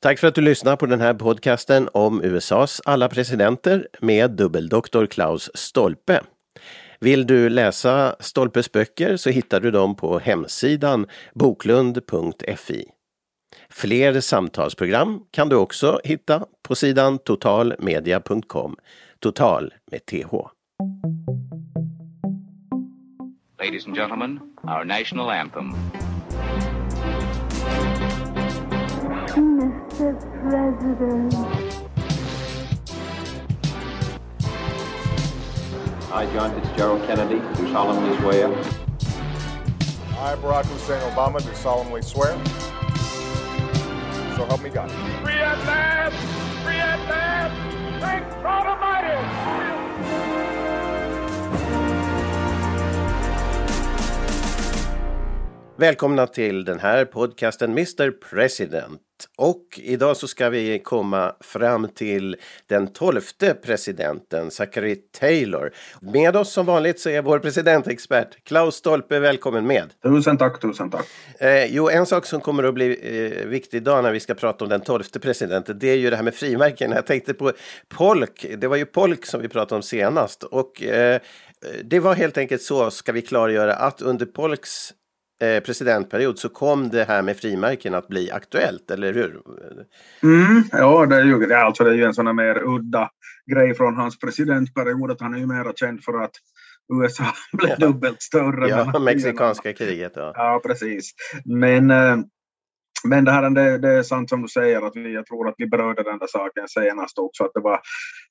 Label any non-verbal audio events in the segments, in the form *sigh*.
Tack för att du lyssnar på den här podcasten om USAs alla presidenter med dubbeldoktor Klaus Stolpe. Vill du läsa Stolpes böcker så hittar du dem på hemsidan boklund.fi. Fler samtalsprogram kan du också hitta på sidan totalmedia.com. Total med TH. Ladies and gentlemen, our national anthem. Mr. President. I, John Fitzgerald Kennedy, do solemnly swear. I, Barack Hussein Obama, do solemnly swear. So help me God. Free at last! Free at last! Thank God Almighty! Välkomna till den här podcasten Mr President. Och idag så ska vi komma fram till den tolfte presidenten, Zachary Taylor. Med oss som vanligt så är vår presidentexpert Klaus Stolpe, välkommen med. Tusen tack, tusen tack. Eh, jo, en sak som kommer att bli eh, viktig idag när vi ska prata om den tolfte presidenten, det är ju det här med frimärken. Jag tänkte på Polk, det var ju Polk som vi pratade om senast. Och eh, det var helt enkelt så, ska vi klargöra, att under Polks presidentperiod så kom det här med frimärken att bli aktuellt, eller hur? Mm, ja, det är, ju, alltså, det är ju en sån här mer udda grej från hans presidentperiod att han är ju mera känd för att USA *laughs* blev dubbelt större. Ja, mexikanska kriget. Ja. Ja, precis. Men, eh, men det, här, det, det är sant som du säger, att vi, jag tror att vi berörde den där saken senast också, att det var,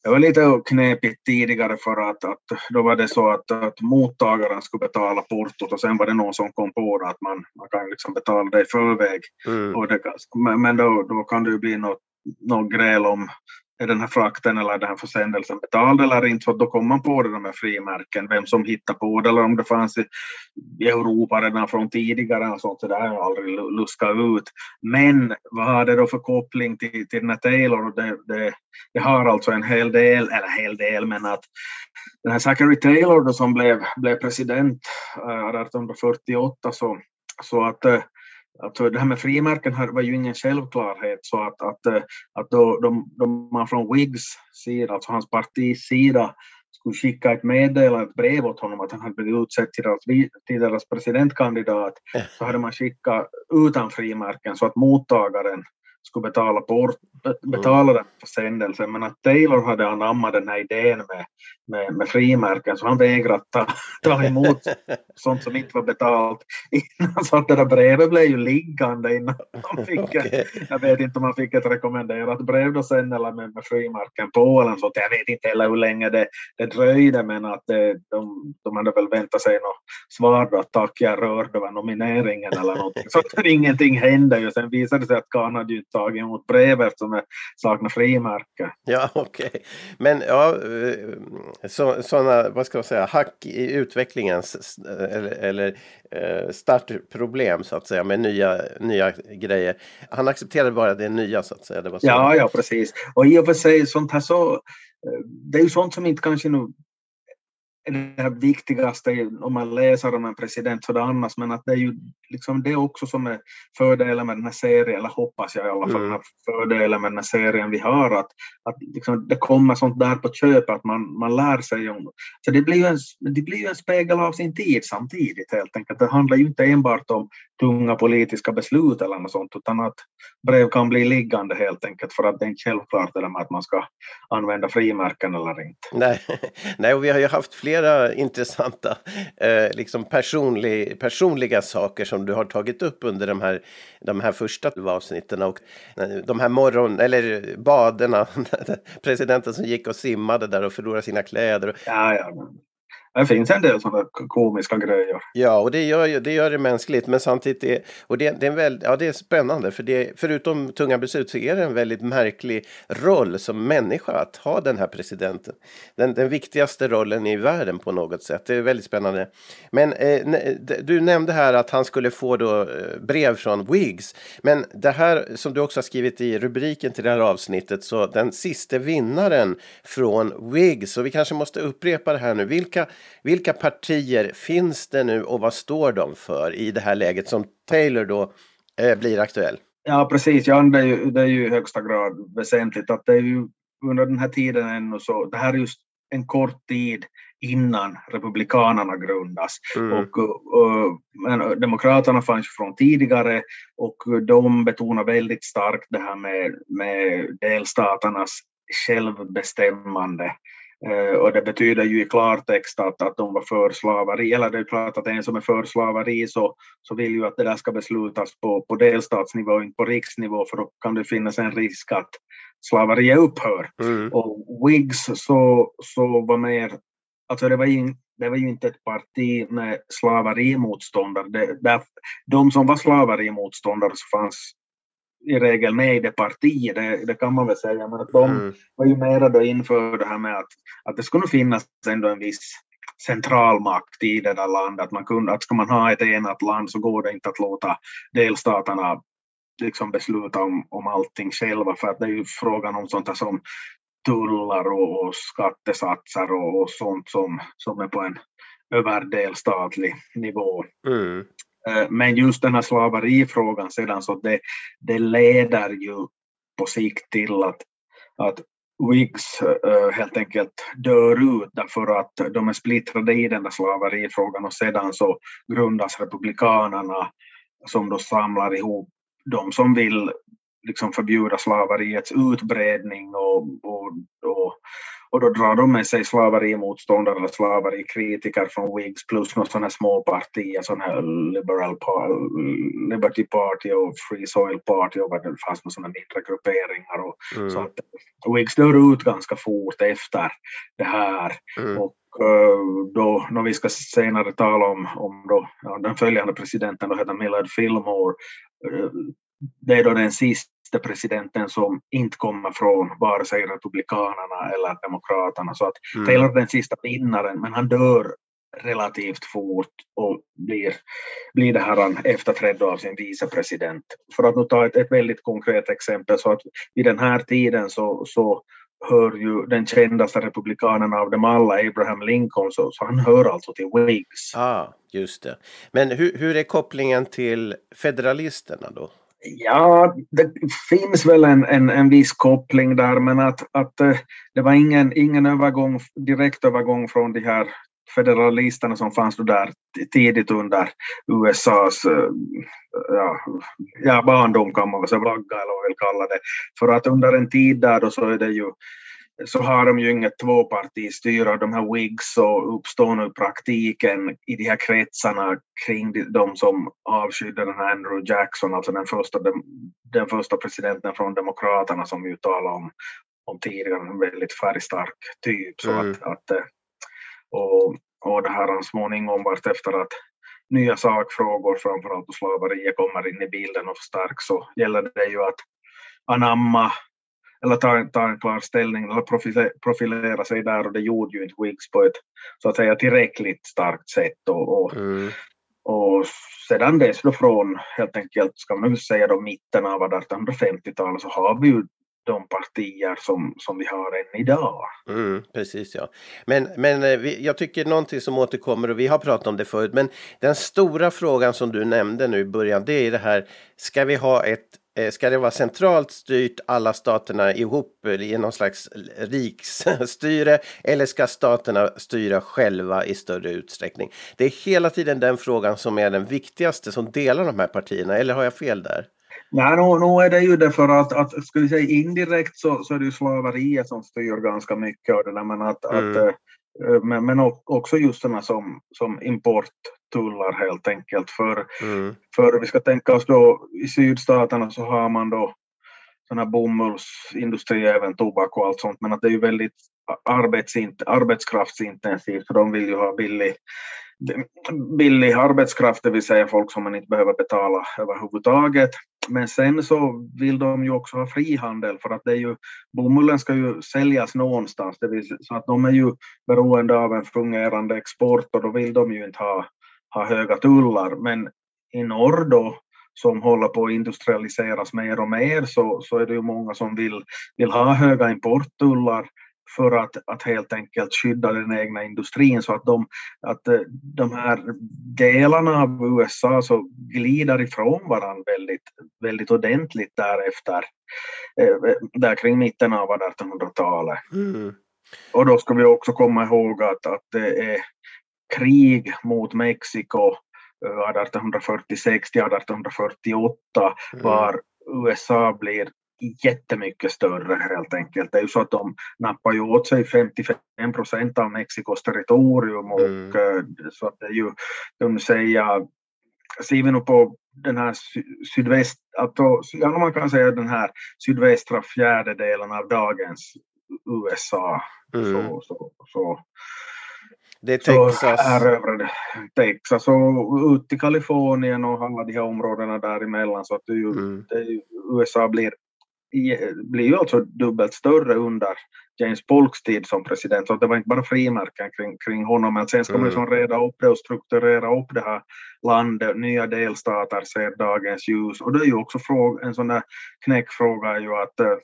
det var lite knepigt tidigare för att, att då var det så att, att mottagaren skulle betala portot och sen var det någon som kom på det att man, man kan liksom betala det i förväg. Mm. Och det, men då, då kan det ju bli något, något gräl om är den här frakten eller den här försändelsen betald eller inte. för då kom man på det de med frimärken, vem som hittade på det eller om det fanns i, Europa redan från tidigare och sånt. Så det har jag aldrig luskat ut. Men vad har det då för koppling till, till den här Taylor? Det, det, det har alltså en hel del, eller hel del, men att den här Zachary Taylor då som blev, blev president eh, 1848 så, så att eh, Alltså det här med frimärken var ju ingen självklarhet så att, att, eh, att då, de, de, man från Whigs sida, alltså hans partis sida, skulle skicka ett meddelande, ett brev åt honom att han hade blivit utsedd till deras, till deras presidentkandidat så hade man skickat utan frimärken så att mottagaren skulle betala, port, betala den försändelsen. Men att Taylor hade anammat den här idén med, med, med frimärken så han vägrade ta, ta emot sånt som inte var betalt innan. Så att det där brevet blev ju liggande innan han fick *laughs* Okej. jag vet inte om man fick ett rekommenderat brev då sen eller med, med frimärken på eller något sånt. Jag vet inte heller hur länge det, det dröjde men att det, de, de hade väl väntat sig något svar då att tack jag rörde över nomineringen eller någonting. Så att ingenting hände ju. Sen visade det sig att Kahn hade ju tagit emot brevet som är- saknar frimärke. Ja, *laughs* okej. Men ja, eh, så, sådana, vad ska man säga, hack i utvecklingen s- s- eller, eller eh, startproblem så att säga med nya, nya grejer. Han accepterade bara det nya så att säga. Det var så. Ja, ja precis. Och i och för sig sånt här så, eh, det är ju sånt som inte kanske nu det här viktigaste om man läser om en president det annars, men att det är ju liksom det också som är fördelen med den här serien, eller hoppas jag i alla fall, Mm. fördelen med den här serien vi har, att, att liksom det kommer sånt där på köpet, att man, man lär sig om Så det blir, ju en, det blir ju en spegel av sin tid samtidigt helt enkelt. Det handlar ju inte enbart om tunga politiska beslut eller något sånt, utan att brev kan bli liggande helt enkelt för att det är inte självklart det där med att man ska använda frimärken eller inte. Nej, *laughs* nej, och vi har ju haft flera intressanta eh, liksom personlig, personliga saker som du har tagit upp under de här, de här första avsnitten. Och eh, de här morgon, eller baderna, *laughs* presidenten som gick och simmade där och förlorade sina kläder. Ja, ja. Det finns en del sådana komiska grejer. Ja, och det gör, det gör det mänskligt, men samtidigt är, och det, det, är en väl, ja, det är spännande, för det, förutom tunga beslut så är det en väldigt märklig roll som människa att ha den här presidenten. Den, den viktigaste rollen i världen på något sätt. Det är väldigt spännande. Men eh, du nämnde här att han skulle få då eh, brev från Wiggs. Men det här som du också har skrivit i rubriken till det här avsnittet, så den sista vinnaren från Wiggs. Så vi kanske måste upprepa det här nu. Vilka, vilka partier finns det nu och vad står de för i det här läget som Taylor då eh, blir aktuell? Ja, precis. Ja, det, är ju, det är ju i högsta grad väsentligt att det är ju under den här tiden ännu så, det här är just en kort tid innan Republikanerna grundas. Mm. Och, och, men Demokraterna fanns från tidigare och de betonar väldigt starkt det här med, med delstaternas självbestämmande. Eh, och det betyder ju i klartext att, att de var för slaveri, eller det är klart att en som är för slaveri så, så vill ju att det där ska beslutas på, på delstatsnivå, inte på riksnivå, för då kan det finnas en risk att slaveriet upphör. Mm. Och Whigs så, så var mer, alltså det var, in, det var ju inte ett parti med slaverimotståndare. Det, där, de som var slaverimotståndare så fanns i regel med i det partiet, det, det kan man väl säga, men att de Mm. var ju mera då inför det här med att, att det skulle finnas ändå en viss centralmakt i det där landet. Att, man kunde, att ska man ha ett enat land så går det inte att låta delstaterna liksom besluta om, om allting själva för att det är ju frågan om sånt här som tullar och, och skattesatser och, och sånt som, som är på en överdelstatlig nivå. Mm. Eh, men just den här slaverifrågan sedan så det, det leder ju på sikt till att, att Whigs uh, helt enkelt dör ut därför att de är splittrade i den där slaverifrågan och sedan så grundas republikanerna som då samlar ihop de som vill liksom förbjuda slaveriets utbredning och, och, och, och då drar de med sig slaverimotståndare eller slaverikritiker från Whigs plus några sådana här små partier, sådana här Liberal Liberty Party och Free Soil Party och vad det fanns med sådana mindre grupperingar. Och, Mm. Så att Whigs dör ut ganska fort efter det här. Mm. Och eh, då, när vi ska senare tala om, om då, ja, den följande presidenten, då heter Millard Fillmore, eh, det är då den sista presidenten som inte kommer från vare sig Republikanerna eller Demokraterna. Så att Mm. Taylor är den sista vinnaren, men han dör relativt fort och blir, blir det här efterträdd av sin vicepresident. För att nu ta ett, ett väldigt konkret exempel så att vid den här tiden så, så hör ju den kändaste republikanen av dem alla, Abraham Lincoln, så, så han hör alltså till Whigs. Ah, just det. Men hur, hur är kopplingen till federalisterna då? Ja, det finns väl en, en, en viss koppling där, men att, att eh, det var ingen, ingen övergång, direkt övergång från de här federalisterna som fanns då där tidigt under USAs eh, ja, ja, barndom kan man väl säga, eller vad man vill kalla det. För att under en tid där då så är det ju så har de ju inget tvåpartistyre, de här Whigs så uppstår nu praktiken i de här kretsarna kring de, de som avskydde den här Andrew Jackson, alltså den första, den, den första presidenten från Demokraterna som vi talade om, om tidigare, en väldigt färgstark typ. Så Mm. att, att, eh, och, och det här har småningom varit efter att nya sakfrågor, framförallt då slaveriet, kommer in i bilden och förstärks så gäller det ju att anamma eller ta, ta en klar ställning eller profile, profilera sig där och det gjorde ju inte Whigs på ett så att säga tillräckligt starkt sätt och, och, Mm. och sedan dess då från helt enkelt ska man väl säga då mitten av 1850-talet så har vi ju de partier som, som vi har än idag. Mm, precis ja. Men, men eh, vi, jag tycker någonting som återkommer och vi har pratat om det förut. Men den stora frågan som du nämnde nu i början det är det här. Ska vi ha ett Ska det vara centralt styrt alla staterna ihop eh, i någon slags riksstyre eller ska staterna styra själva i större utsträckning? Det är hela tiden den frågan som är den viktigaste som delar de här partierna, eller har jag fel där? Nej, nu, nu är det ju det för att, att ska vi säga indirekt så, så är det ju slaveriet som styr ganska mycket av det där, men, att, Mm. att, eh, men, men o- också just sådana som, som importtullar helt enkelt. För, Mm. för vi ska tänka oss då i sydstaterna så har man då sådana bomullsindustri, även tobak och allt sånt, men att det är ju väldigt arbetsint, arbetskraftsintensivt för de vill ju ha billig, billig arbetskraft, det vill säga folk som man inte behöver betala överhuvudtaget. Men sen så vill de ju också ha frihandel för att det är ju, bomullen ska ju säljas någonstans, det vill, så att de är ju beroende av en fungerande export och då vill de ju inte ha, ha höga tullar. Men i norr då, som håller på att industrialiseras mer och mer så, så är det ju många som vill, vill ha höga importtullar för att, att helt enkelt skydda den egna industrin så att de, att eh, de här delarna av USA så glider ifrån varandra väldigt, väldigt ordentligt därefter, eh, där kring mitten av 1800-talet. Mm. Och då ska vi också komma ihåg att, att det är krig mot Mexiko 1846 till 1848 Mm. var USA blir jättemycket större helt enkelt. Det är ju så att de nappar ju åt sig 55 procent av Mexikos territorium och Mm. eh, så att det är ju, kan man säga, ser vi nu på den här sy- sydväst, alltså, ja, man kan säga den här sydvästra fjärdedelen av dagens USA. Mm. Så, så, så, Det är så Texas. över det- Texas och ut till Kalifornien och alla de här områdena däremellan så att det är ju, Mm. det ju, USA blir, blir ju alltså dubbelt större under James Polks tid som president. Så det var inte bara frimärken kring, kring honom men sen ska man Mm. som reda upp det och strukturera upp det här landet. Nya delstater ser dagens ljus och det är ju också fråga, en sån där knäckfråga är ju att eh,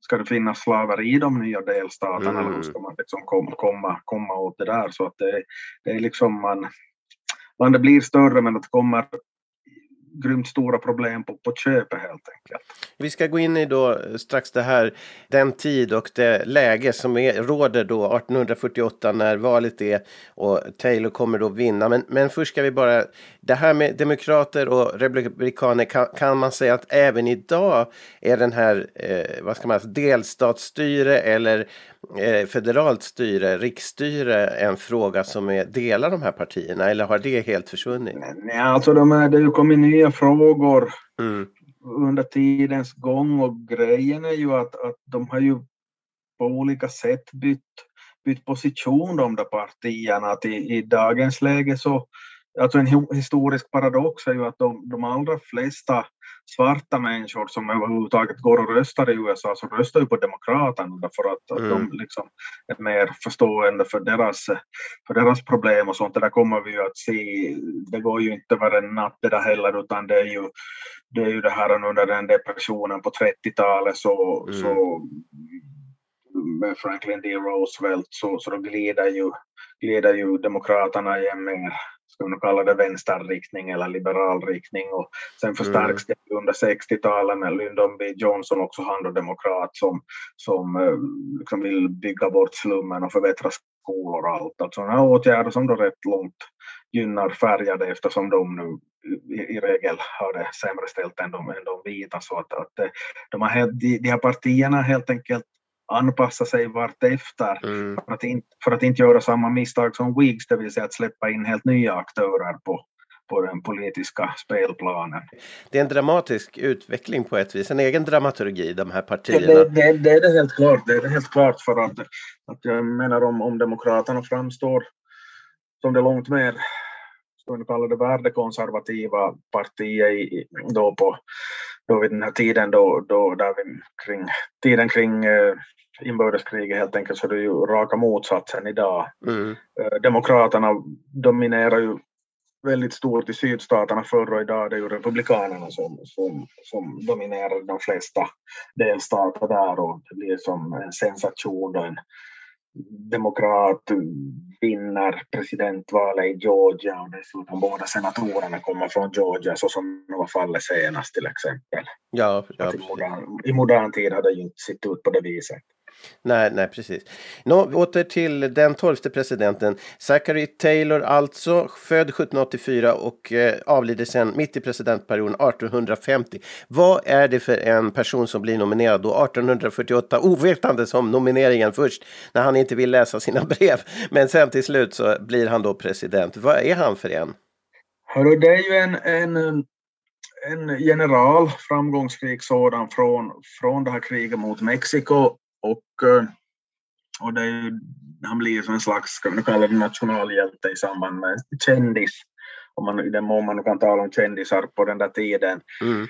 ska det finnas slaveri i de nya delstaterna eller Mm. hur ska man liksom komma, komma, komma åt det där så att det, det är liksom man, landet blir större men att det kommer grymt stora problem på, på köpet helt enkelt. Vi ska gå in i då strax det här, den tid och det läge som är, råder då 1848 när valet är och Taylor kommer då vinna. Men, men först ska vi bara, det här med demokrater och republikaner, kan, kan man säga att även idag är den här, eh, vad ska man säga, delstatsstyre eller federalt styre, riksstyre en fråga som är, delar de här partierna eller har det helt försvunnit? Nej, alltså de är, det kommit nya frågor Mm. under tidens gång och grejen är ju att, att de har ju på olika sätt bytt, bytt position de där partierna. Att i, I dagens läge så, alltså en hi- historisk paradox är ju att de, de allra flesta svarta människor som överhuvudtaget går och röstar i USA så röstar ju på Demokraterna därför att, Mm. de liksom är mer förstående för deras, för deras problem och sånt. Det där kommer vi ju att se. Det går ju inte över en natt det där heller utan det är ju det är ju det här under den depressionen på 30-talet så, Mm. så med Franklin D. Roosevelt så, så då glider ju, glider ju Demokraterna i en mer, ska nu kalla det vänsterriktning eller liberal riktning och sen förstärks det under 60-talet när Lyndon B. Johnson också han demokrat som, som eh, liksom vill bygga bort slummen och förbättra skolor och allt. Alltså sådana åtgärder som då rätt långt gynnar färgade eftersom de nu i, i regel har det sämre ställt än de, än de vita. Så att, att eh, de, har, helt- de, de här partierna helt enkelt anpassar sig vartefter Mm. för att, inte, för att inte göra samma misstag som Whigs, det vill säga att släppa in helt nya aktörer på, på den politiska spelplanen. Det är en dramatisk utveckling på ett vis, en egen dramaturgi de här partierna. det, det, det är det helt klart. Det är det helt klart för att, att jag menar om, om Demokraterna framstår som det långt mer ska vi kalla det värdekonservativa partiet i- då på då vid den här tiden då, då där vi kring tiden kring eh, inbördeskriget helt enkelt så det är ju raka motsatsen idag. Mm. Eh, Demokraterna dominerar ju väldigt stort i sydstaterna förr och idag är det ju republikanerna som, som, som dominerar de flesta delstater där och det blir som en sensation då en demokrat vinner presidentvalet i Georgia och dessutom båda senatorerna kommer från Georgia så som var fallet senast till exempel. Ja, ja I, modern, I modern tid har det ju inte sett ut på det viset nej, nej, precis. Nå, åter till den tolfte presidenten. Zachary Taylor, alltså född 1784 och eh, avlider sen mitt i presidentperioden 1850. Vad är det för en person som blir nominerad då 1848? Ovetande som nomineringen först när han inte vill läsa sina *laughs* brev. Men sen till slut så blir han då president. Vad är han för en? Hörru, det är ju en, en, en general, framgångsrik sådan, från, från det här kriget mot Mexiko. Och, eh, och det ju, han blir som en slags, ska nu kalla det nationalhjälte i samband med kändis. Om man, I den mån man nu kan tala om kändisar på den där tiden. Mm.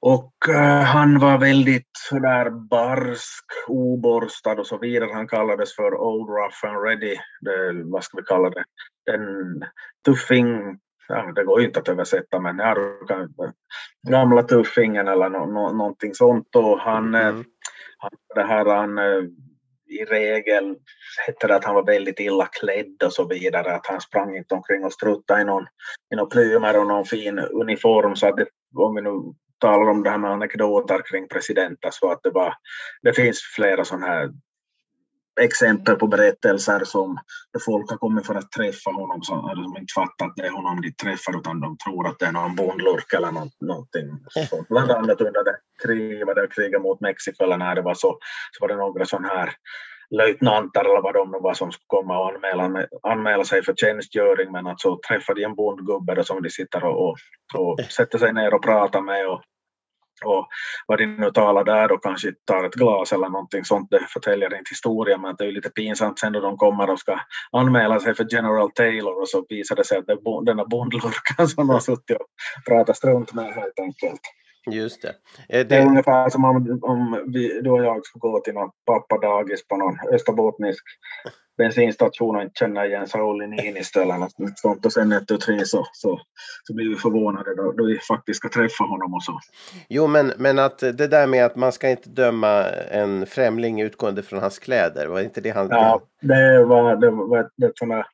Och eh, han var väldigt sådär barsk, oborstad och så vidare. Han kallades för Old Rough and Ready. Det, vad ska vi kalla det? Den tuffing, ja, det går ju inte att översätta men ja, gamla tuffingen eller no, no, någonting sånt. Och han, Mm det här, han, eh, i regel hette det att han var väldigt illa klädd och så vidare, att han sprang inte omkring och struttade i någon, i någon plymer och någon fin uniform. Så att det, om vi nu talar om det här med anekdoter kring presidenter så att det, var, det finns flera sådana här exempel på berättelser som folk har kommit för att träffa honom som, som inte fattar att det är honom de träffar utan de tror att det är någon bondlurk eller något, någonting. sånt. bland annat under det kriget, det kriget mot Mexiko eller när det var så, så var det några sådana här löjtnanter eller vad de nu var som skulle komma och anmäla, anmäla sig för tjänstgöring men så träffade en bondgubbe som de sitter och, och, och sätter sig ner och pratar med och och vad de nu talar där och kanske tar ett glas eller någonting sånt, det förtäljer inte historien men det är ju lite pinsamt sen då de kommer och ska anmäla sig för General Taylor och så visar det sig att det är denna bondlurkan *laughs* som har suttit och pratat strunt med helt enkelt. Just det. Det, det är ungefär som om, om vi, du och jag skulle gå till någon pappadagis på någon österbottnisk bensinstation och inte känner igen Sauli Niinistö eller något sånt och sen ett och tre så, så, så blir vi förvånade då, då vi faktiskt ska träffa honom och så. Jo, men, men att det där med att man ska inte döma en främling utgående från hans kläder, var inte det han... Ja, det var, det var ett, ett sånt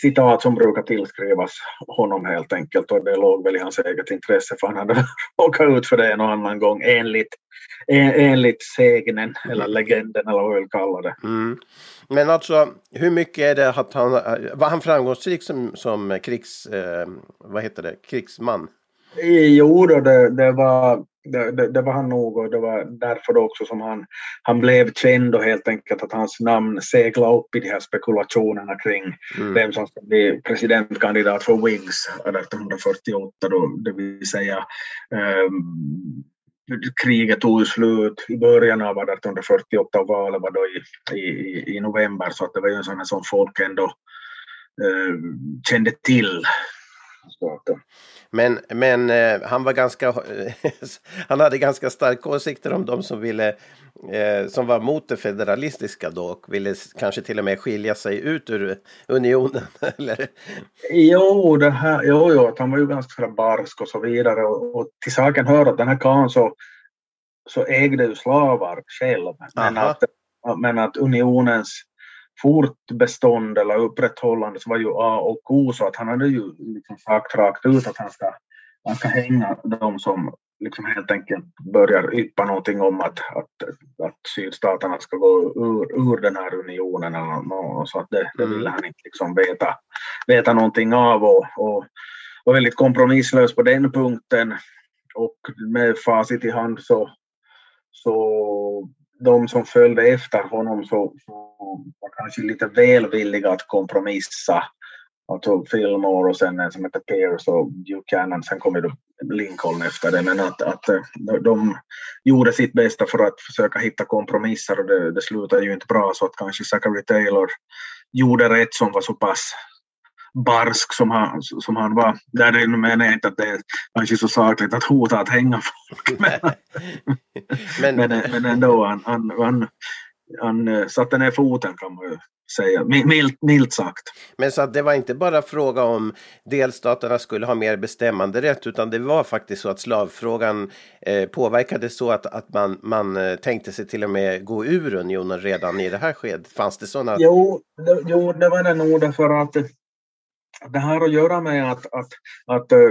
citat som brukar tillskrivas honom helt enkelt och det låg väl i hans eget intresse för han hade *laughs* råkat ut för det en och annan gång enligt, en, enligt sägnen eller legenden eller vad vi vill kalla det. Mm. Men alltså hur mycket är det att han var han framgångsrik som, som krigs, eh, vad heter det, krigsman? Jo, då, det, det var det, det, det, var han nog och det var därför också som han, han blev känd och helt enkelt att hans namn seglade upp i de här spekulationerna kring mm. vem som ska bli presidentkandidat för Whigs 1848 då, det vill säga um, kriget tog slut i början av 1848 och valet var då i, i, i november så att det var ju en sån som folk ändå uh, kände till. Så att, men, men eh, han var ganska, *laughs* han hade ganska starka åsikter om de som ville, eh, som var mot det federalistiska då och ville kanske till och med skilja sig ut ur unionen. *laughs* Eller? Jo, det här, jo, jo, han var ju ganska barsk och så vidare och, och till saken hör att den här karln så, så ägde ju slavar själv. Men att, men att unionens fortbestånd eller upprätthållande så var ju A och O så att han hade ju liksom sagt rakt ut att han ska, han ska hänga de som liksom helt enkelt börjar yppa någonting om att, att, att sydstaterna ska gå ur, ur den här unionen eller något, så att det, det ville han inte liksom veta, veta någonting av och, och var väldigt kompromisslös på den punkten. Och med facit i hand så, så de som följde efter honom så, så var kanske lite välvilliga att kompromissa. Alltså Fillmore och sen en som heter Pierce och Buchanan, sen kom ju Lincoln efter det. Men att, att eh, de gjorde sitt bästa för att försöka hitta kompromisser och det, det slutade ju inte bra så att kanske Zachary Taylor gjorde rätt som var så pass barsk som han, som han var. Där menar jag inte att det är kanske så sakligt att hota att hänga folk. *laughs* men, men, men ändå, han, han, han, han eh, satte ner foten kan man ju säga, milt, milt sagt. Men så att det var inte bara fråga om delstaterna skulle ha mer bestämmande rätt utan det var faktiskt så att slavfrågan eh, påverkade så att, att man, man eh, tänkte sig till och med gå ur unionen redan i det här skedet. Fanns det sådana? Jo, det, jo, det var det nog därför att det har att göra med att, att, att, eh,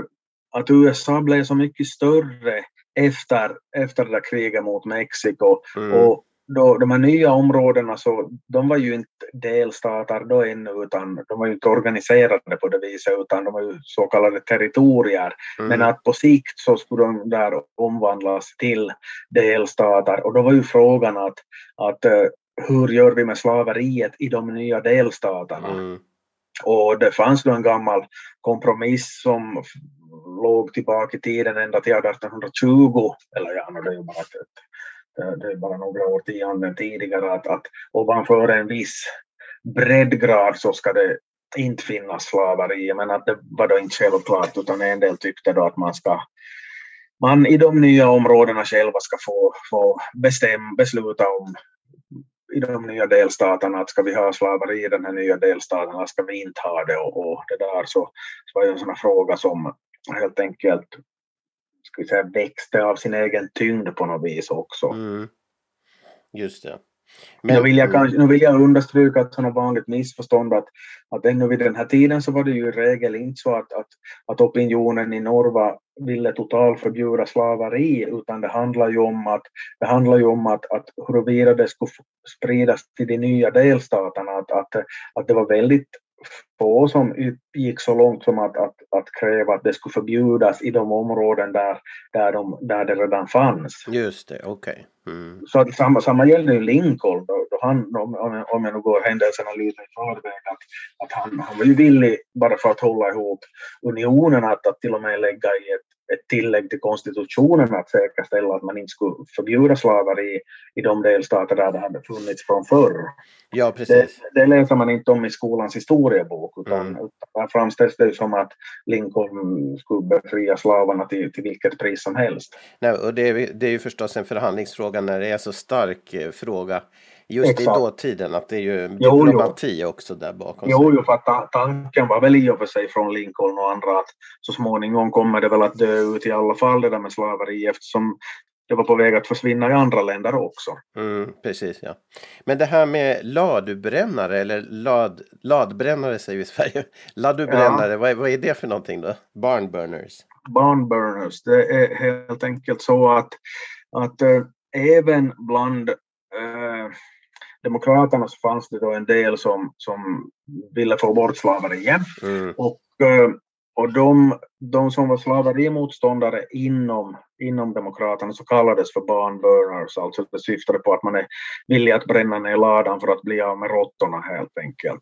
att USA blev så mycket större efter, efter det där kriget mot Mexiko. Mm. Och då, de här nya områdena så, de var ju inte delstater då ännu utan de var ju inte organiserade på det viset utan de var ju så kallade territorier. Mm. Men att på sikt så skulle de där omvandlas till delstater och då var ju frågan att, att eh, hur gör vi med slaveriet i de nya delstaterna? Mm. Och det fanns då en gammal kompromiss som låg tillbaka i tiden ända till 1820, eller ja, det är ju bara, ett, det är bara några årtionden tidigare, att, att ovanför en viss breddgrad så ska det inte finnas slaveri, men att det var då inte självklart, utan en del tyckte då att man ska man i de nya områdena själva ska få, få bestäm, besluta om i de nya delstaterna att ska vi ha slaveri i den här nya delstaten ska vi inte ha det och, och det där så, så var det en sån här fråga som helt enkelt ska vi säga, växte av sin egen tyngd på något vis också. Mm. Just det. Men, nu, vill jag kanske, nu vill jag understryka att sådant vanligt missförstånd att, att ännu vid den här tiden så var det ju i regel inte så att, att, att opinionen i norr ville totalförbjuda slaveri utan det handlar ju om att, det handlar ju om att, att huruvida det skulle spridas till de nya delstaterna att, att, att det var väldigt få som gick så långt som att, att, att kräva att det skulle förbjudas i de områden där, där, de, där det redan fanns. Just det, okej. Okay. Mm. Så att samma, samma gäller ju Lincoln, då, då han, om, om jag nu går händelserna lite i förväg, att, att han, han var ju villig, bara för att hålla ihop unionen, att, att till och med lägga i ett ett tillägg till konstitutionen att säkerställa att man inte skulle förbjuda slaveri i de delstater där det hade funnits från förr. Ja, precis. Det, det läser man inte om i skolans historiebok utan, mm. utan framställs det som att Lincoln skulle befria slavarna till, till vilket pris som helst. Nej, och det, är, det är ju förstås en förhandlingsfråga när det är så stark eh, fråga just Exakt. i dåtiden, att det är ju diplomati jo, också där bakom. Jo, jo, för att tanken var väl i och för sig från Lincoln och andra att så småningom kommer det väl att dö ut i alla fall det där med slaveri eftersom det var på väg att försvinna i andra länder också. Mm, precis, ja. Men det här med ladubrännare eller lad, ladbrännare säger vi i Sverige. *laughs* Ladubrännare, ja. vad, vad är det för någonting då? Barnburners? Barnburners, det är helt enkelt så att, att äh, även bland äh, Demokraterna så fanns det då en del som, som ville få bort slaveriet. Mm. Och, eh, och de, de som var slaverimotståndare inom, inom Demokraterna så kallades för barnburners, alltså det syftade på att man är villig att bränna ner ladan för att bli av med råttorna helt enkelt.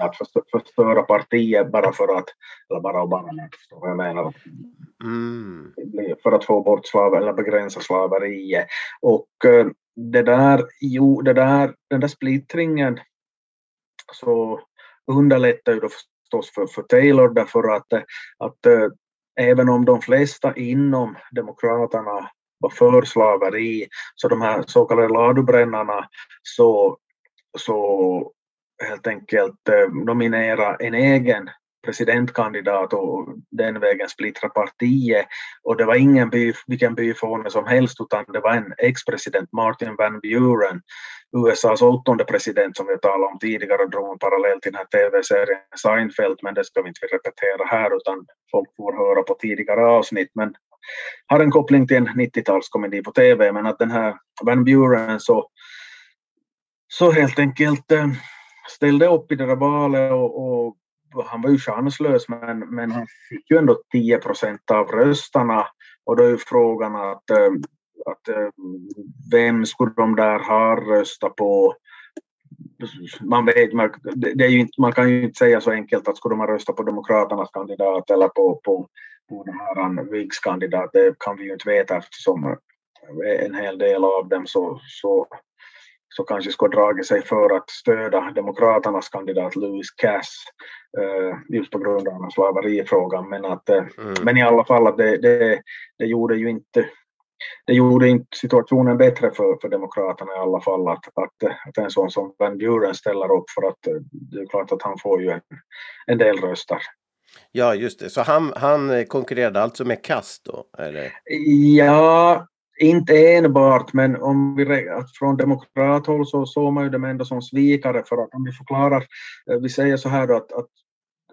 Att förstöra partiet bara för att, eller bara och bara, men förstår vad jag menar. Mm. För att få bort slav eller begränsa slaveriet. Och eh, det där, jo, det där, den där splittringen så underlättar ju då förstås för, för Taylor därför att, eh, att äh, även om de flesta inom Demokraterna var för slaveri, så de här så kallade ladubrännarna så, så helt enkelt eh, äh, nominera en egen presidentkandidat och den vägen splittra partiet. Och det var ingen by, vilken byfåne som helst utan det var en ex-president, Martin Van Buren, USAs åttonde president som vi talade om tidigare och drog en parallell till den här tv-serien Seinfeld men det ska vi inte repetera här utan folk får höra på tidigare avsnitt men har en koppling till en 90-talskomedi på tv men att den här Van Buren så, så helt enkelt eh, ställde upp i det där valet och, och han var ju chanslös men, men han fick ju ändå 10 procent av rösterna. Och då är ju frågan att, eh, att eh, vem skulle de där ha röstat på? Man, vet, man, det är ju inte, man kan ju inte säga så enkelt att skulle de ha röstat på Demokraternas kandidat eller på, på, på den här Viggs kandidat, det kan vi ju inte veta eftersom en hel del av dem så, så så kanske skulle dragit sig för att stödja Demokraternas kandidat Louis Cass eh, just på grund av slaverifrågan. Men, att, eh, mm. men i alla fall att det, det, det gjorde ju inte det gjorde inte situationen bättre för, för Demokraterna i alla fall att, att, att en sån som Van Buren ställer upp för att eh, det är klart att han får ju en, en del röster. Ja, just det. Så han, han konkurrerade alltså med Kass då? Eller? Ja, inte enbart, men om vi från demokrathåll så såg man ju dem ändå som svikare för att om vi förklarar, eh, vi säger så här då att, att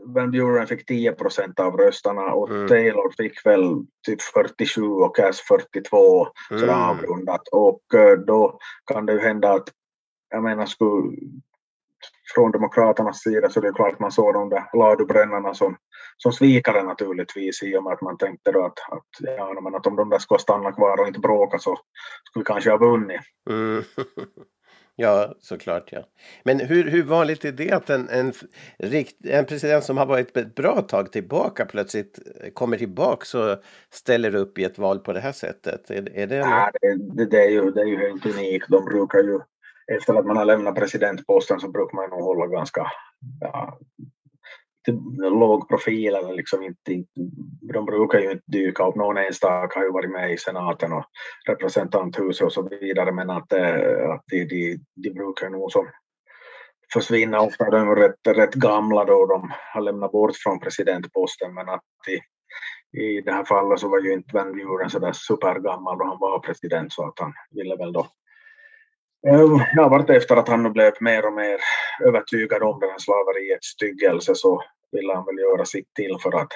Van Buren fick 10 procent av rösterna och mm. Taylor fick väl typ 47 och Cass 42 mm. avrundat och eh, då kan det ju hända att jag menar skulle från Demokraternas sida så det är klart att man såg de där ladubrännarna som, som svikare naturligtvis i och med att man tänkte då att, att, ja, men att om de där skulle stanna kvar och inte bråka så skulle vi kanske ha vunnit. Mm. *laughs* Ja, såklart. Ja. Men hur, hur vanligt är det att en, en, en president som har varit ett bra tag tillbaka plötsligt kommer tillbaka och ställer upp i ett val på det här sättet? Är, är det, ja, det, det, är ju, det är ju helt unikt. De brukar ju efter att man har lämnat presidentposten så brukar man nog hålla ganska ja, låg profil eller liksom inte, de brukar ju inte dyka upp. Någon enstaka har ju varit med i senaten och representanthuset och så vidare men att, eh, att de, de, de brukar nog som försvinna. Ofta de är rätt, rätt gamla då de har lämnat bort från presidentposten men att i, i det här fallet så var ju inte Van Buren så där supergammal då han var president så att han ville väl då Eh, ja, vart efter att han blev mer och mer övertygad om den här slaveriets styggelse så ville han väl göra sitt till för att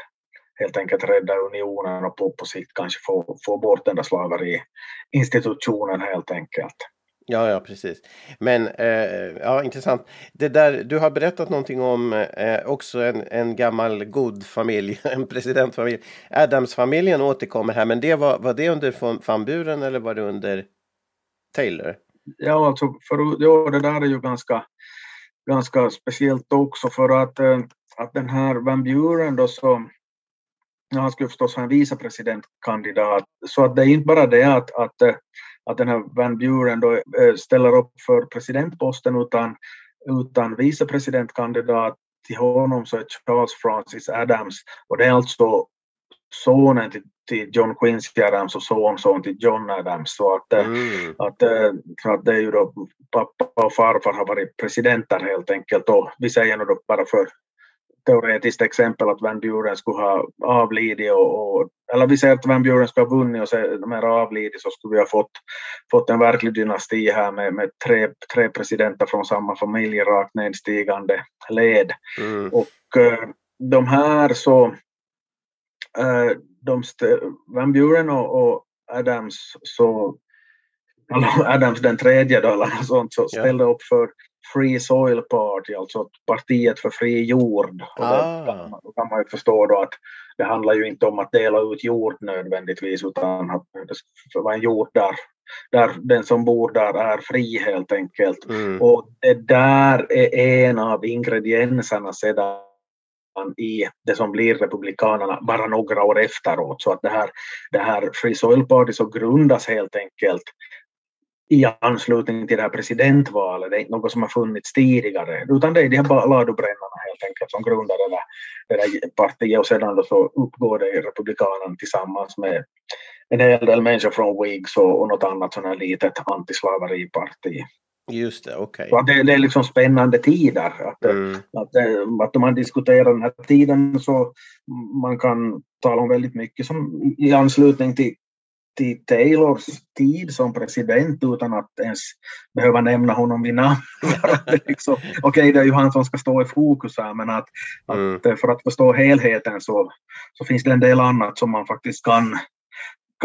helt enkelt rädda unionen och på, på sikt kanske få, få bort den där slaveriinstitutionen helt enkelt. Ja, ja, precis. Men eh, ja, intressant. Det där, du har berättat någonting om eh, också en, en gammal god familj, *laughs* en presidentfamilj. Adams-familjen återkommer här, men det var, var det under von- Van Buren eller var det under Taylor? Ja, alltså, för, ja, det där är ju ganska, ganska speciellt också för att, eh, att den här Van Buren då så, ja, han skulle förstås ha en vicepresidentkandidat, så att det är inte bara det att, att, att den här Van Buren då eh, ställer upp för presidentposten utan, utan vicepresidentkandidat till honom så är Charles Francis Adams. Och det är alltså sonen till, till John Quincy Adams och sonson till John Adams. Så att, eh, Mm. att, eh, så att det är ju då pappa och farfar har varit presidenter helt enkelt och vi säger nu då bara för teoretiskt exempel att Van Buren skulle ha avlidit och, och eller vi säger att Van Buren skulle ha vunnit och sen mer avlidit så skulle vi ha fått, fått en verklig dynasti här med, med tre, tre presidenter från samma familj rakt nedstigande led. Mm. Och eh, de här så, eh, de Van Buren och, och Adams så, *laughs* Adams den tredje då, eller sånt, så Ja. ställde upp för Free Soil Party, alltså partiet för fri jord. Och Ah. kan, man- då kan man ju förstå då att det handlar ju inte om att dela ut jord nödvändigtvis, utan att det vara en jord där, där den som bor där är fri helt enkelt. Mm. Och det där är en av ingredienserna sedan i det som blir Republikanerna bara några år efteråt. Så att det här, det här Free Soil Party så grundas helt enkelt i anslutning till det här presidentvalet. Det är inte något som har funnits tidigare, utan det är de här ladubrännarna helt enkelt som grundar det där, det där partiet och sedan då så uppgår det i Republikanerna tillsammans med en hel del människor från Whigs och, och något annat sånt här litet antislaveriparti. Just det, okej. Att det, det är liksom spännande tider. Att, Mm. att, eh, att om man diskuterar den här tiden så man kan tala om väldigt mycket som i anslutning till, till Taylors tid som president utan att ens behöva nämna honom vid namn. *laughs* Liksom, Okej, det är ju han som ska stå i fokus här men att, Mm. att eh, för att förstå helheten så, så finns det en del annat som man faktiskt kan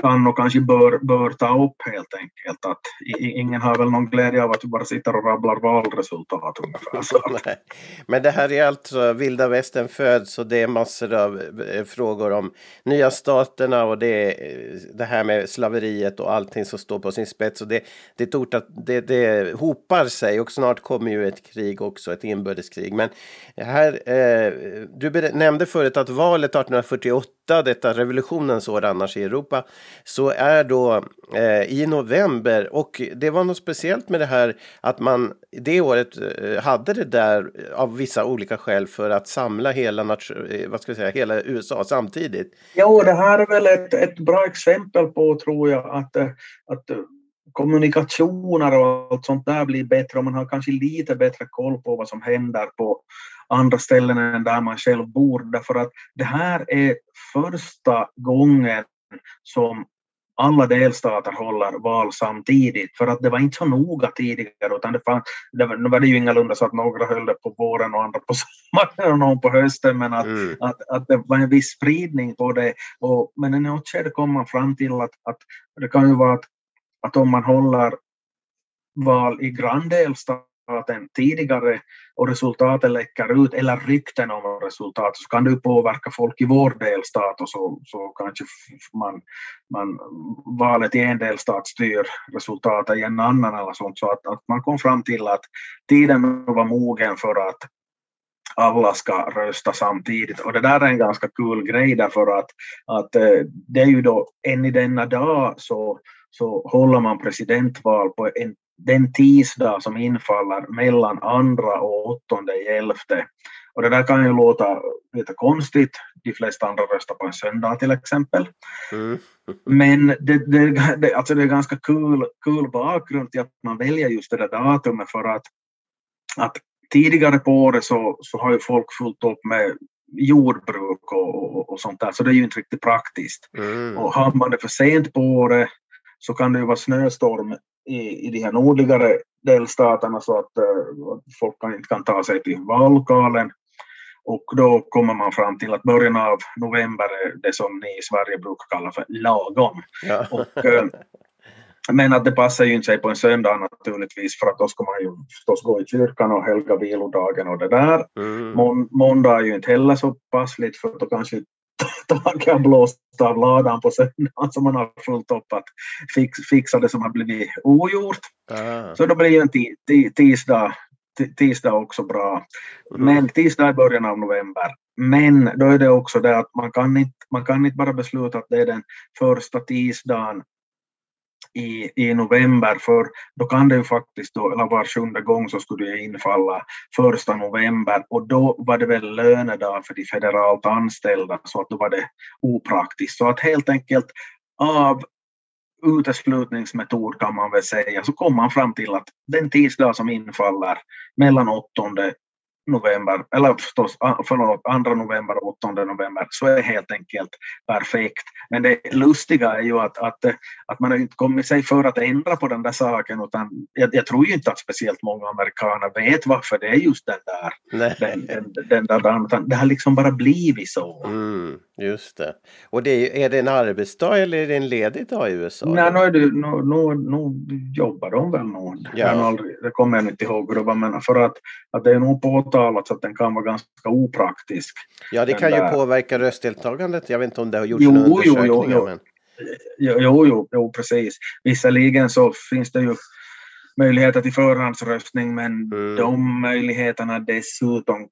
kan och kanske bör, bör ta upp helt enkelt. Att ingen har väl någon glädje av att du bara sitter och rabblar valresultat ungefär. Så. *laughs* Men det här är alltså vilda västern föds och det är massor av eh, frågor om nya staterna och det eh, det här med slaveriet och allting som står på sin spets. Och det, det, är att det, det hopar sig och snart kommer ju ett krig också, ett inbördeskrig. Men här, eh, du nämnde förut att valet 1848, detta revolutionens år annars i Europa, så är då eh, i november och det var något speciellt med det här att man det året eh, hade det där av vissa olika skäl för att samla hela, eh, vad ska jag säga, hela USA samtidigt. Jo, det här är väl ett, ett bra exempel på, tror jag, att, eh, att kommunikationer och allt sånt där blir bättre och man har kanske lite bättre koll på vad som händer på andra ställen än där man själv bor. Därför att det här är första gången som alla delstater håller val samtidigt. För att det var inte så noga tidigare utan det, fann, det var, nu var det ju ingalunda så att några höll det på våren och andra på sommaren och någon på hösten men att, Mm. att, att det var en viss spridning på det. Och, men i något skede kom man fram till att, att det kan ju vara att, att om man håller val i resultaten tidigare och resultaten läcker ut eller rykten om resultat, så kan det påverka folk i vår delstat och så, så kanske man, man valet i en delstat styr resultatet i en annan eller sånt så att, att man kom fram till att tiden var mogen för att alla ska rösta samtidigt. Och det där är en ganska kul grej därför att, att eh, det är ju då än i denna dag så, så håller man presidentval på en, den tisdag som infaller mellan andra och åttonde i elfte. Och det där kan ju låta lite konstigt. De flesta andra röstar på en söndag till exempel. Mm. Men det, det, det, alltså det är ganska kul, kul bakgrund till att man väljer just det där datumet för att, att tidigare på året så, så har ju folk fullt upp med jordbruk och, och, och sånt där, så det är ju inte riktigt praktiskt. Mm. Och har man det för sent på året så kan det ju vara snöstorm i, i de här nordligare delstaterna så att, uh, folk kan, inte kan ta sig till vallokalen. Och då kommer man fram till att början av november är det som ni i Sverige brukar kalla för lagom. Ja. Och, uh, men att det passar ju inte sig på en söndag naturligtvis för att då ska man ju förstås gå i kyrkan och helga vilodagen och det där. Mm. Mån, måndag är ju inte heller så passligt för då kanske taket har blåst av ladan på söndagen så man har fullt upp att fix, fixa det som har blivit ogjort. Ah. Så då blir ju en ti, ti, tisdag, ti, tisdag också bra. Mm. Men tisdag är början av november. Men då är det också det att man kan inte, man kan inte bara besluta att det är den första tisdagen i, i november, för då kan det ju faktiskt, då, eller var sjunde gång så skulle det infalla första november och då var det väl lönedag för de federalt anställda så att då var det opraktiskt. Så att helt enkelt av uteslutningsmetod kan man väl säga så kom man fram till att den tisdag som infaller mellan 8 november, eller förstås ah, förlåt, 2 november och 8 november, så är det helt enkelt perfekt. Men det lustiga är ju att, att, att man har inte kommit sig för att ändra på den där saken, utan jag, jag tror ju inte att speciellt många amerikaner vet varför det är just den där, Nej. den, den, den där dagen, utan det har liksom bara blivit så. Mm, just det. Och det är, är det en arbetsdag eller är det en ledig dag i USA? Nej, nu, är det, nu, nu, nu jobbar de väl nog. Ja. Det kommer jag inte ihåg hur det var, men för att, att det är nog påtalat så att den kan vara ganska opraktisk. ja, det kan ju påverka röstdeltagandet. Jag vet inte om det har gjorts Jo, några jo, jo, undersökningar. jo. Men... Jo, jo, jo, jo, precis. Visserligen så finns det ju möjligheter till förhandsröstning, men Mm. de möjligheterna dessutom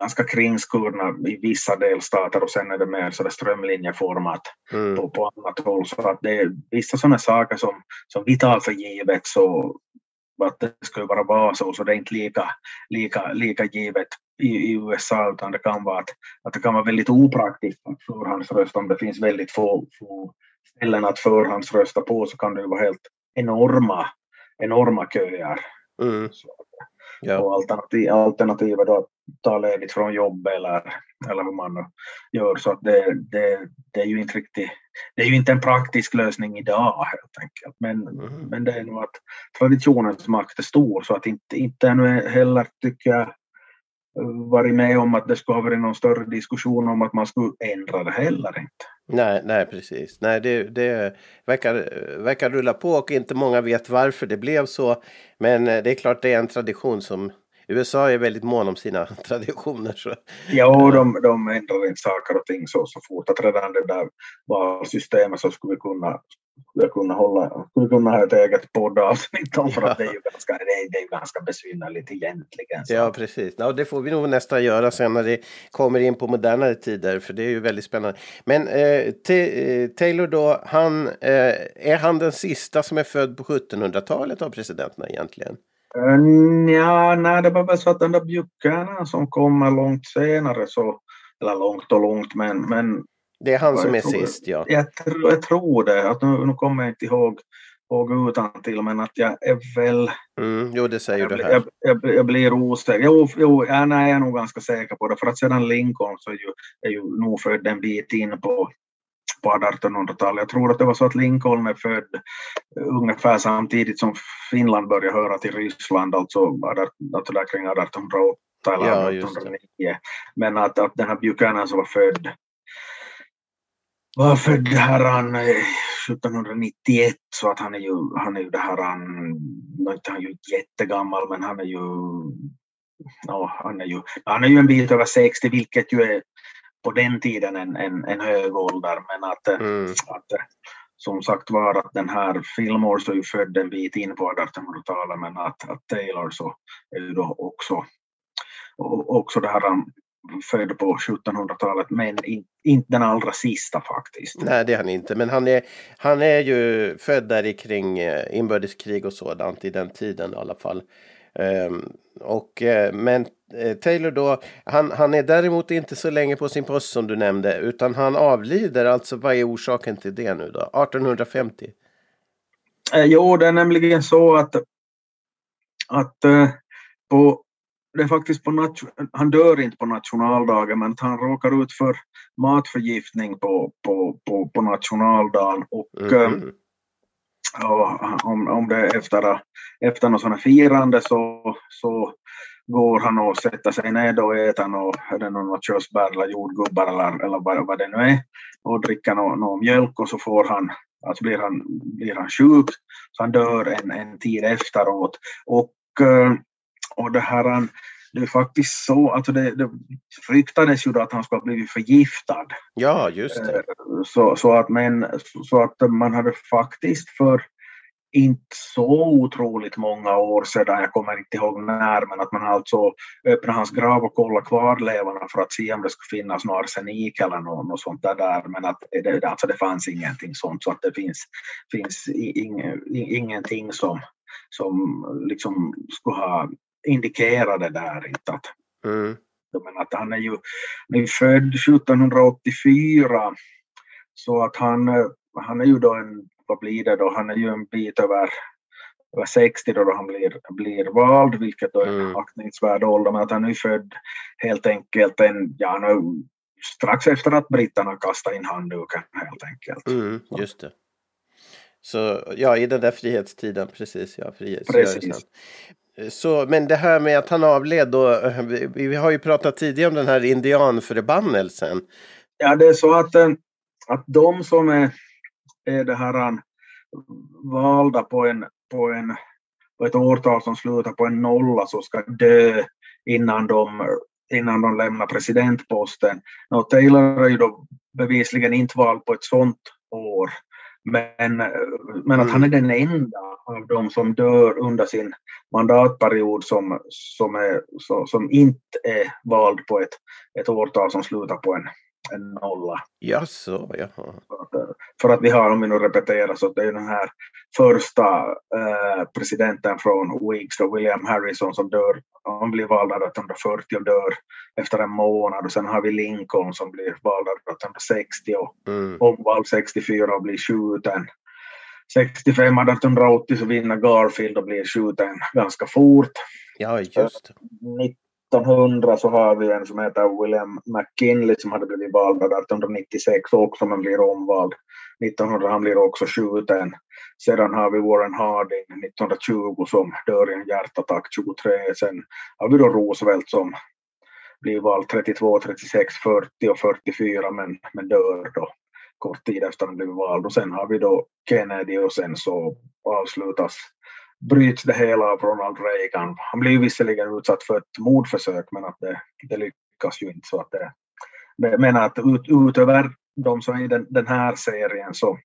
ganska kringskurna i vissa delstater och sen är det mer sådär strömlinjeformat Mm. på, på annat håll. Så att det är vissa sådana saker som, som vi tar för givet så att det skulle bara vara så, så det är inte lika, lika, lika givet i, i USA utan det kan vara att, att det kan vara väldigt opraktiskt att förhandsrösta om det finns väldigt få, få ställen att förhandsrösta på så kan det ju vara helt enorma, enorma köer. Mm. Så, Ja. och alternativ, alternativet då att ta ledigt från jobb eller, eller hur man nu gör. Så att det, det, det är ju inte riktigt, det är ju inte en praktisk lösning idag helt enkelt. Men, Mhm. men det är nog att traditionens makt är stor så att inte, inte ännu heller tycker jag varit med om att det skulle ha varit någon större diskussion om att man skulle ändra det heller inte. Nej, nej, precis. Nej, det, det verkar, verkar rulla på och inte många vet varför det blev så. Men eh, det är klart det är en tradition som USA är väldigt mån om sina *laughs* traditioner. Så. Ja, de, de ändrar inte saker och ting så, så fort att redan det där valsystemet så skulle vi kunna, skulle kunna, hålla, skulle kunna ha ett eget poddavsnitt om för att det är ju *laughs* ganska, det är, det är ju ganska besynnerligt egentligen. Så. Ja, precis. Ja, det får vi nog nästan göra sen när det kommer in på modernare tider, för det är ju väldigt spännande. Men eh, eh, Taylor då, han, eh, är han den sista som är född på 1700-talet av presidenterna egentligen? Ja, nej, det var väl så att den där Buchanan som kommer långt senare så, eller långt och långt, men, men Det är han som är tror sist, ja. jag, tr- jag tror det. Att nu, nu kommer jag inte ihåg, ihåg utan till men att jag är väl Mm, jo, det säger Jag, du här. jag, jag, jag blir osäker. Jo, jo ja, nej, jag är nog ganska säker på det. För att sedan Lincoln så är ju, är ju nog född en bit in på, på 1800-talet. Jag tror att det var så att Lincoln är född ungefär samtidigt som Finland började höra till Ryssland, alltså, alltså där kring 1808 eller Ja, just det. 1809. Men att, att den här Buchanan som var född var född här han, eh, 1791 så att han är ju, han är ju det här han, är inte han ju jättegammal men han är ju, ja, han är ju, han är ju en bit över 60 vilket ju är på den tiden en, en, en hög ålder men att, eh, Mm, att eh, som sagt var att den här Fillmore så är ju född en bit in på 1800-talet men att, att Taylor så är ju då också, också det här han född på 1700-talet men in, inte den allra sista faktiskt. nej, det är han inte. Men han är, han är ju född där kring eh, inbördeskrig och sådant i den tiden i alla fall. Ehm, och, eh, men eh, Taylor då, han, han är däremot inte så länge på sin post som du nämnde, utan han avlider. Alltså vad är orsaken till det nu då? 1850? Eh, jo, det är nämligen så att, att på, det är faktiskt på han dör inte på nationaldagen men han råkar ut för matförgiftning på, på, på, på nationaldagen och Mhm och om, om det efter, efter något sådant firande så, så går han och sätter sig ner och äter något, något körsbär eller jordgubbar eller, eller vad, vad det nu är och dricker någon, någon mjölk och så får han alltså blir han, blir han sjuk så han dör en, en tid efteråt. Och, eh, och det här det är faktiskt så, alltså det, det ryktades ju då att han skulle ha blivit förgiftad. Ja, just det. Eh, så, så, att, men, så att man hade faktiskt för inte så otroligt många år sedan, jag kommer inte ihåg när, men att man alltså öppnade hans grav och kollade kvarlevorna för att se om det skulle finnas någon arsenik eller något, något sånt där, men att det, alltså det fanns ingenting sånt, så att det finns, finns ing, ingenting som, som liksom skulle ha indikerat det där. Inte att, mm. men att han är ju är född 1784, så att han, han är ju då en vad blir det då, han är ju en bit över, över 60 då, han blir, blir vald, vilket då är en mm. aktningsvärd ålder, men att han är född helt enkelt en, ja, nu, strax efter att britterna kastade in handduken helt enkelt. Mm, just det. Så ja, i den där frihetstiden, precis, ja, frihetsrörelsen. Precis. Så, men det här med att han avled då, eh, vi, vi har ju pratat tidigare om den här indianförbannelsen. Ja, det är så att, eh, att de som är är det här eh, valda på, en, på, en, på ett årtal som slutar på en nolla så ska dö innan de, innan de lämnar presidentposten. Och Taylor är ju då bevisligen inte vald på ett sånt år. Men, men att han är den enda av dem som dör under sin mandatperiod som, som, är, som inte är vald på ett, ett årtal som slutar på en, en nolla. Jaså, jaha. För att vi har, om vi nu repeterar, så det är den här första eh, presidenten från Whigs, William Harrison, som dör, han blir vald 1840 och dör efter en månad. Och sen har vi Lincoln som blir vald 1860 och mm. omvald 64 och blir skjuten. 65 1880 så vinner Garfield och blir skjuten ganska fort. Ja, just 1900 så har vi en som heter William McKinley som hade blivit vald 1896 också men blir omvald. 1900 han blir också skjuten. Sedan har vi Warren Harding 1920 som dör i en hjärtattack 23. Sen har vi då Roosevelt som blir vald 32, 36, 40 och 44 men, men dör då kort tid efter han blivit vald. Och sen har vi då Kennedy och sen så avslutas bryts det hela av Ronald Reagan. Han blir visserligen utsatt för ett mordförsök men att det, det lyckas ju inte. Så att det, men att ut, utöver de som är i den, den här serien så,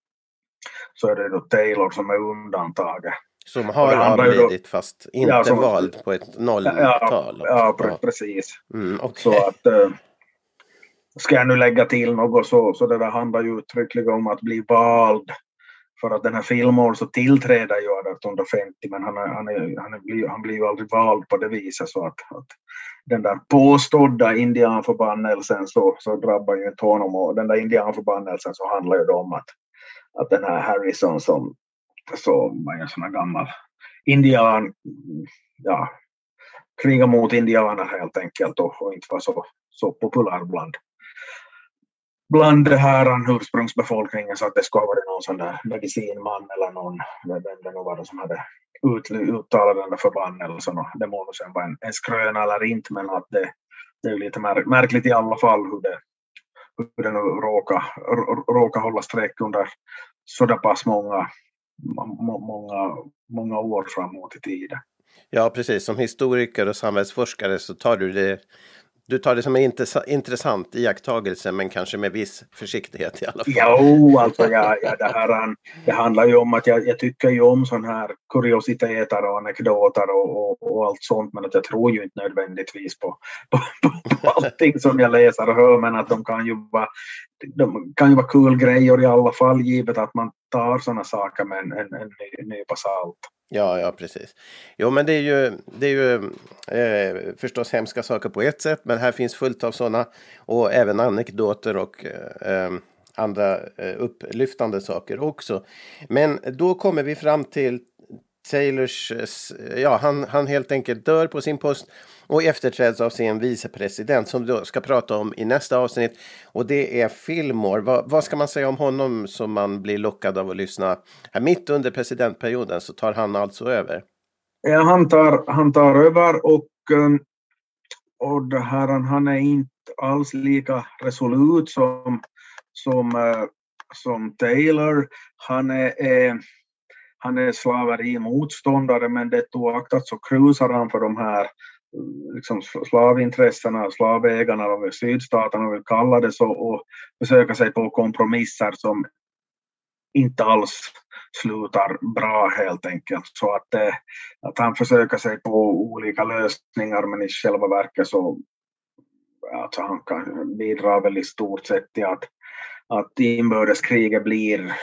så är det då Taylor som är undantaget. Som har avlidit fast inte ja, som, vald på ett nolltal? Ja, ja, ja, precis. Mm, okay. Så att äh, ska jag nu lägga till något så, så det där handlar ju uttryckligen om att bli vald för att den här Fillmore så tillträder ju 1850 men han, är, han, är, han, är, han blir ju aldrig vald på det viset så att, att den där påstådda indianförbannelsen så, så drabbar ju inte honom. Och den där indianförbannelsen så handlar ju om att, att den här Harrison som så var en sån här gammal indian, ja, kriga mot indianer helt enkelt och, och inte var så, så populär bland, bland det här ursprungsbefolkningen så att det skulle ha varit någon sån där medicinman eller någon, vem det nu var som hade uttalat den där förbannelsen och det må nu sen vara en, en skröna eller inte men att det, det är lite märkligt i alla fall hur det, hur det nu råkar, råkar hålla streck under sådär pass många, många, många år framåt i tiden. Ja, precis. Som historiker och samhällsforskare så tar du det du tar det som en intressant iakttagelse men kanske med viss försiktighet i alla fall. Jo, alltså ja, ja, det, här, det handlar ju om att jag, jag tycker ju om sådana här kuriositeter och anekdoter och, och, och, allt sånt men att jag tror ju inte nödvändigtvis på, på, på, på allting som jag läser och hör men att de kan ju vara de kan ju vara kul grejer i alla fall givet att man tar sådana saker med en, en, en nypa salt. Ja, ja precis. Jo, men det är ju, det är ju eh, förstås hemska saker på ett sätt, men här finns fullt av sådana och även anekdoter och eh, andra eh, upplyftande saker också. Men då kommer vi fram till Taylors, eh, ja han, han helt enkelt dör på sin post och efterträds av sin vicepresident som vi ska prata om i nästa avsnitt. Och det är Fillmore. Va, vad ska man säga om honom som man blir lockad av att lyssna? Här mitt under presidentperioden så tar han alltså över. Ja, han tar, han tar över och, ehm, och det här, han är inte alls lika resolut som, som, eh, som Taylor. Han är, är, han är slaverimotståndare men det oaktat så krusar han för de här eh, liksom slavintressena, slavägarna av sydstaterna vill kalla det så och försöka sig på kompromisser som inte alls slutar bra helt enkelt. Så att, eh, att han försöker sig på olika lösningar men i själva verket så alltså han kan bidra väl i stort sett till att, att inbördeskriget blir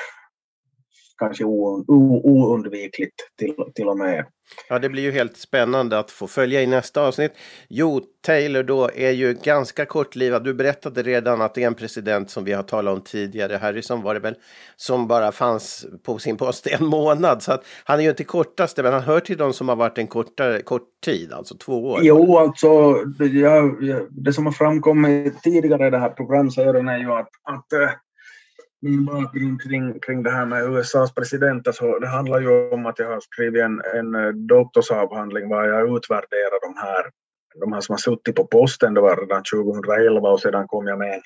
kanske oundvikligt till, till och med. Ja, det blir ju helt spännande att få följa i nästa avsnitt. Jo, Taylor då är ju ganska kortlivad. Du berättade redan att det är en president som vi har talat om tidigare, Harrison var det väl, som bara fanns på sin post en månad. Så att han är ju inte kortaste, men han hör till de som har varit en kortare, kort tid, alltså två år. Jo, alltså det, ja, det som har framkommit tidigare i det här programserien är ju att, att eh, min bakgrund kring, kring det här med USAs president, alltså det handlar ju om att jag har skrivit en, en eh, doktorsavhandling var jag utvärderar de här, de här som har suttit på posten, det var redan 2011 och sedan kom jag med en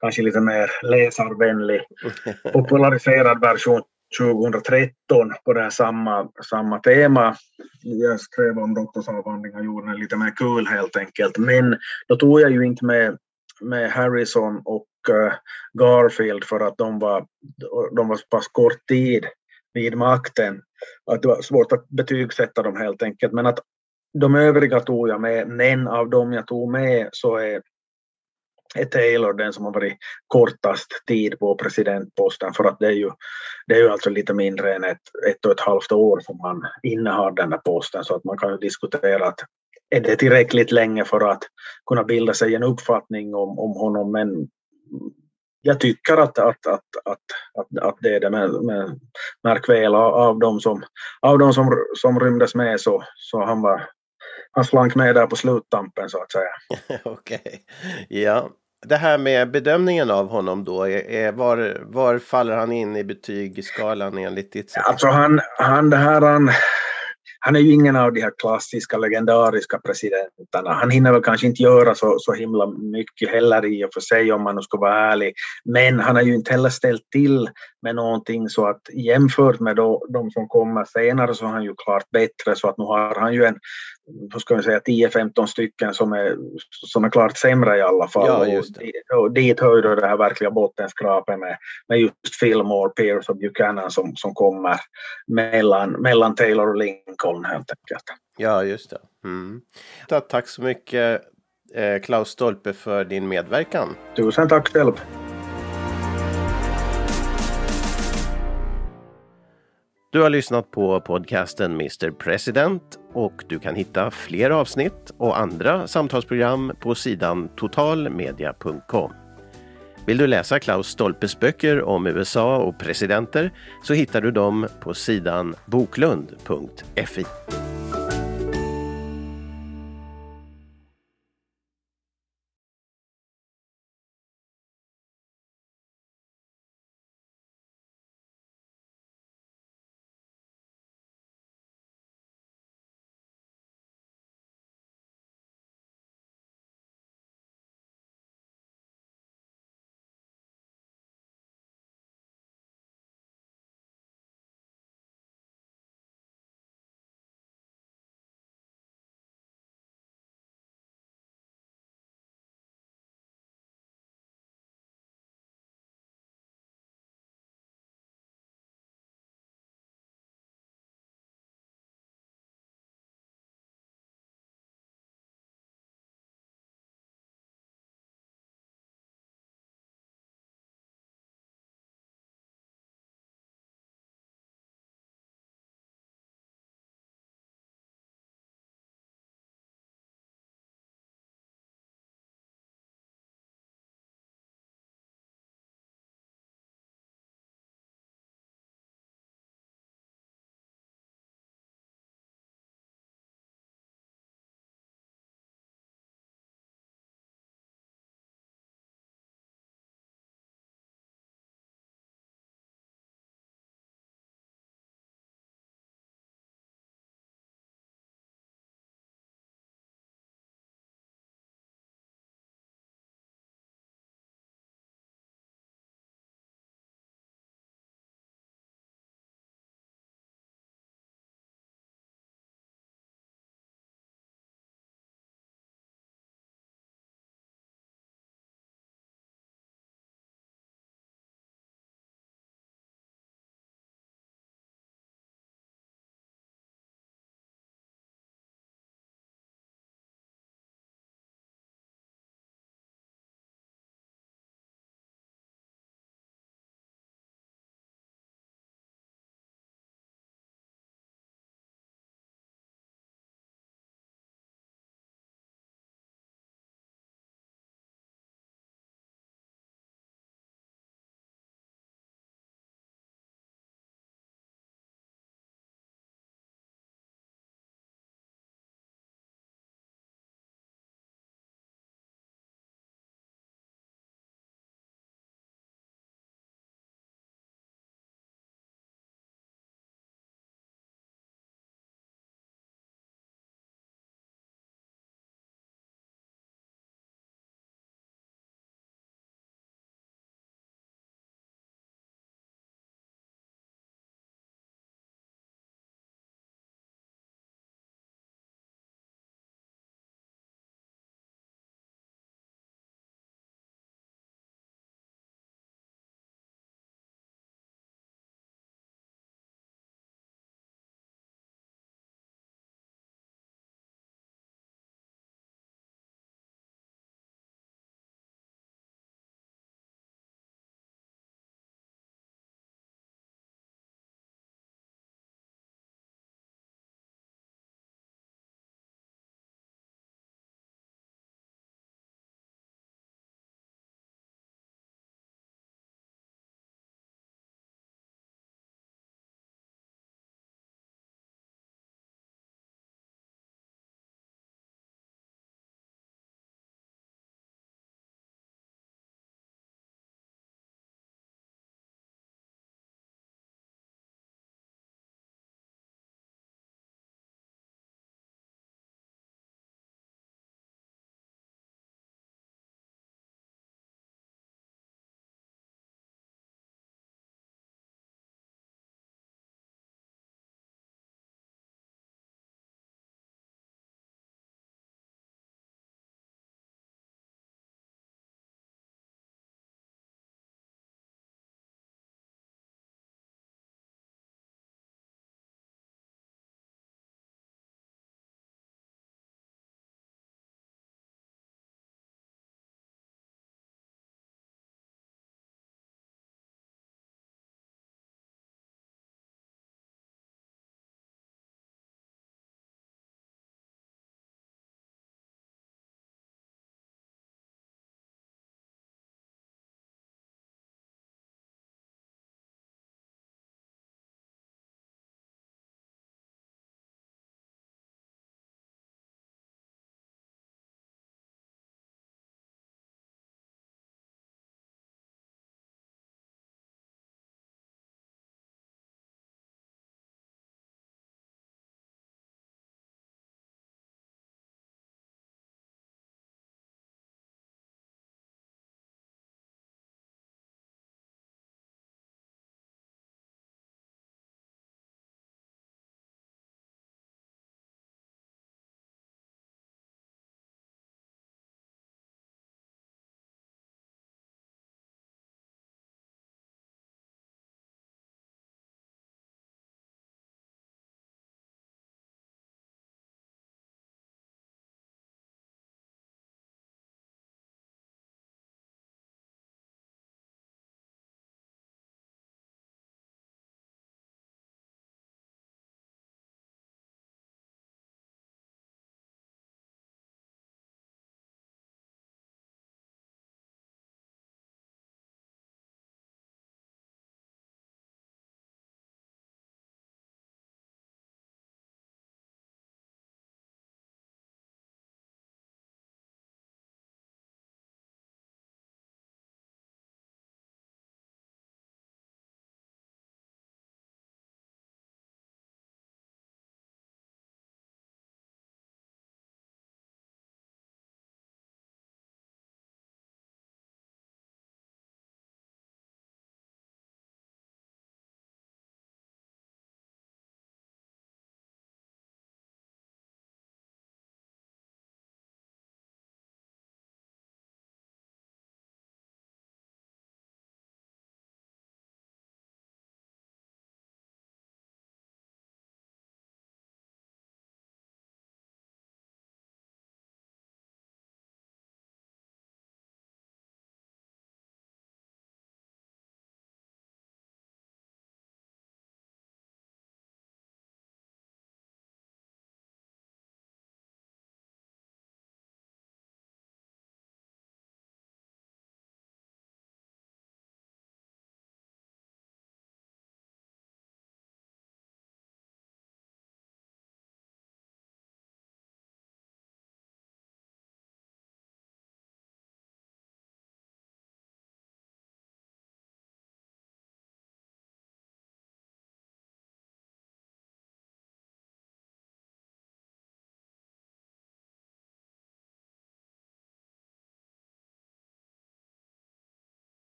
kanske lite mer läsarvänlig *laughs* populariserad version 2013 på det här samma, samma tema. Jag skrev om doktorsavhandlingen och gjorde den lite mer kul helt enkelt. Men då tog jag ju inte med, med Harrison och Eh, Garfield för att de var, de var så pass kort tid vid makten att det var svårt att betygsätta dem helt enkelt. Men att de övriga tog jag med, men av dem jag tog med så är, är Taylor den som har varit kortast tid på presidentposten för att det är ju, det är ju alltså lite mindre än ett, ett och ett halvt år som han innehar den här posten så att man kan ju diskutera att är det tillräckligt länge för att kunna bilda sig en uppfattning om, om honom men jag tycker att, att, att, att, att, att det är det, men, men märk väl av de som, av de som, som rymdes med så, så han var han slank med där på sluttampen så att säga. *laughs* Okej, okay. ja. Det här med bedömningen av honom då, är, var, var faller han in i betygsskalan enligt ditt sätt? Alltså han, han, det här, han, han är ju ingen av de här klassiska legendariska presidenterna. Han hinner väl kanske inte göra så, så himla mycket heller i och för sig om man nu ska vara ärlig. Men han har ju inte heller ställt till med någonting så att jämfört med då, de som kommer senare så är han ju klart bättre så att nu har han ju en, hur ska vi säga, 10-15 stycken som är, som är klart sämre i alla fall. Ja, just det. Och, dit hör ju det här verkliga bottenskrapet med, med just Fillmore, Pierce och Buchanan som, som kommer mellan, mellan Taylor och Lincoln helt enkelt. Ja, just det. Mm. Tack så mycket eh, Klaus Stolpe för din medverkan. Tusen tack själv. Du har lyssnat på podcasten Mr President och du kan hitta fler avsnitt och andra samtalsprogram på sidan totalmedia.com. Vill du läsa Klaus Stolpes böcker om USA och presidenter så hittar du dem på sidan boklund.fi.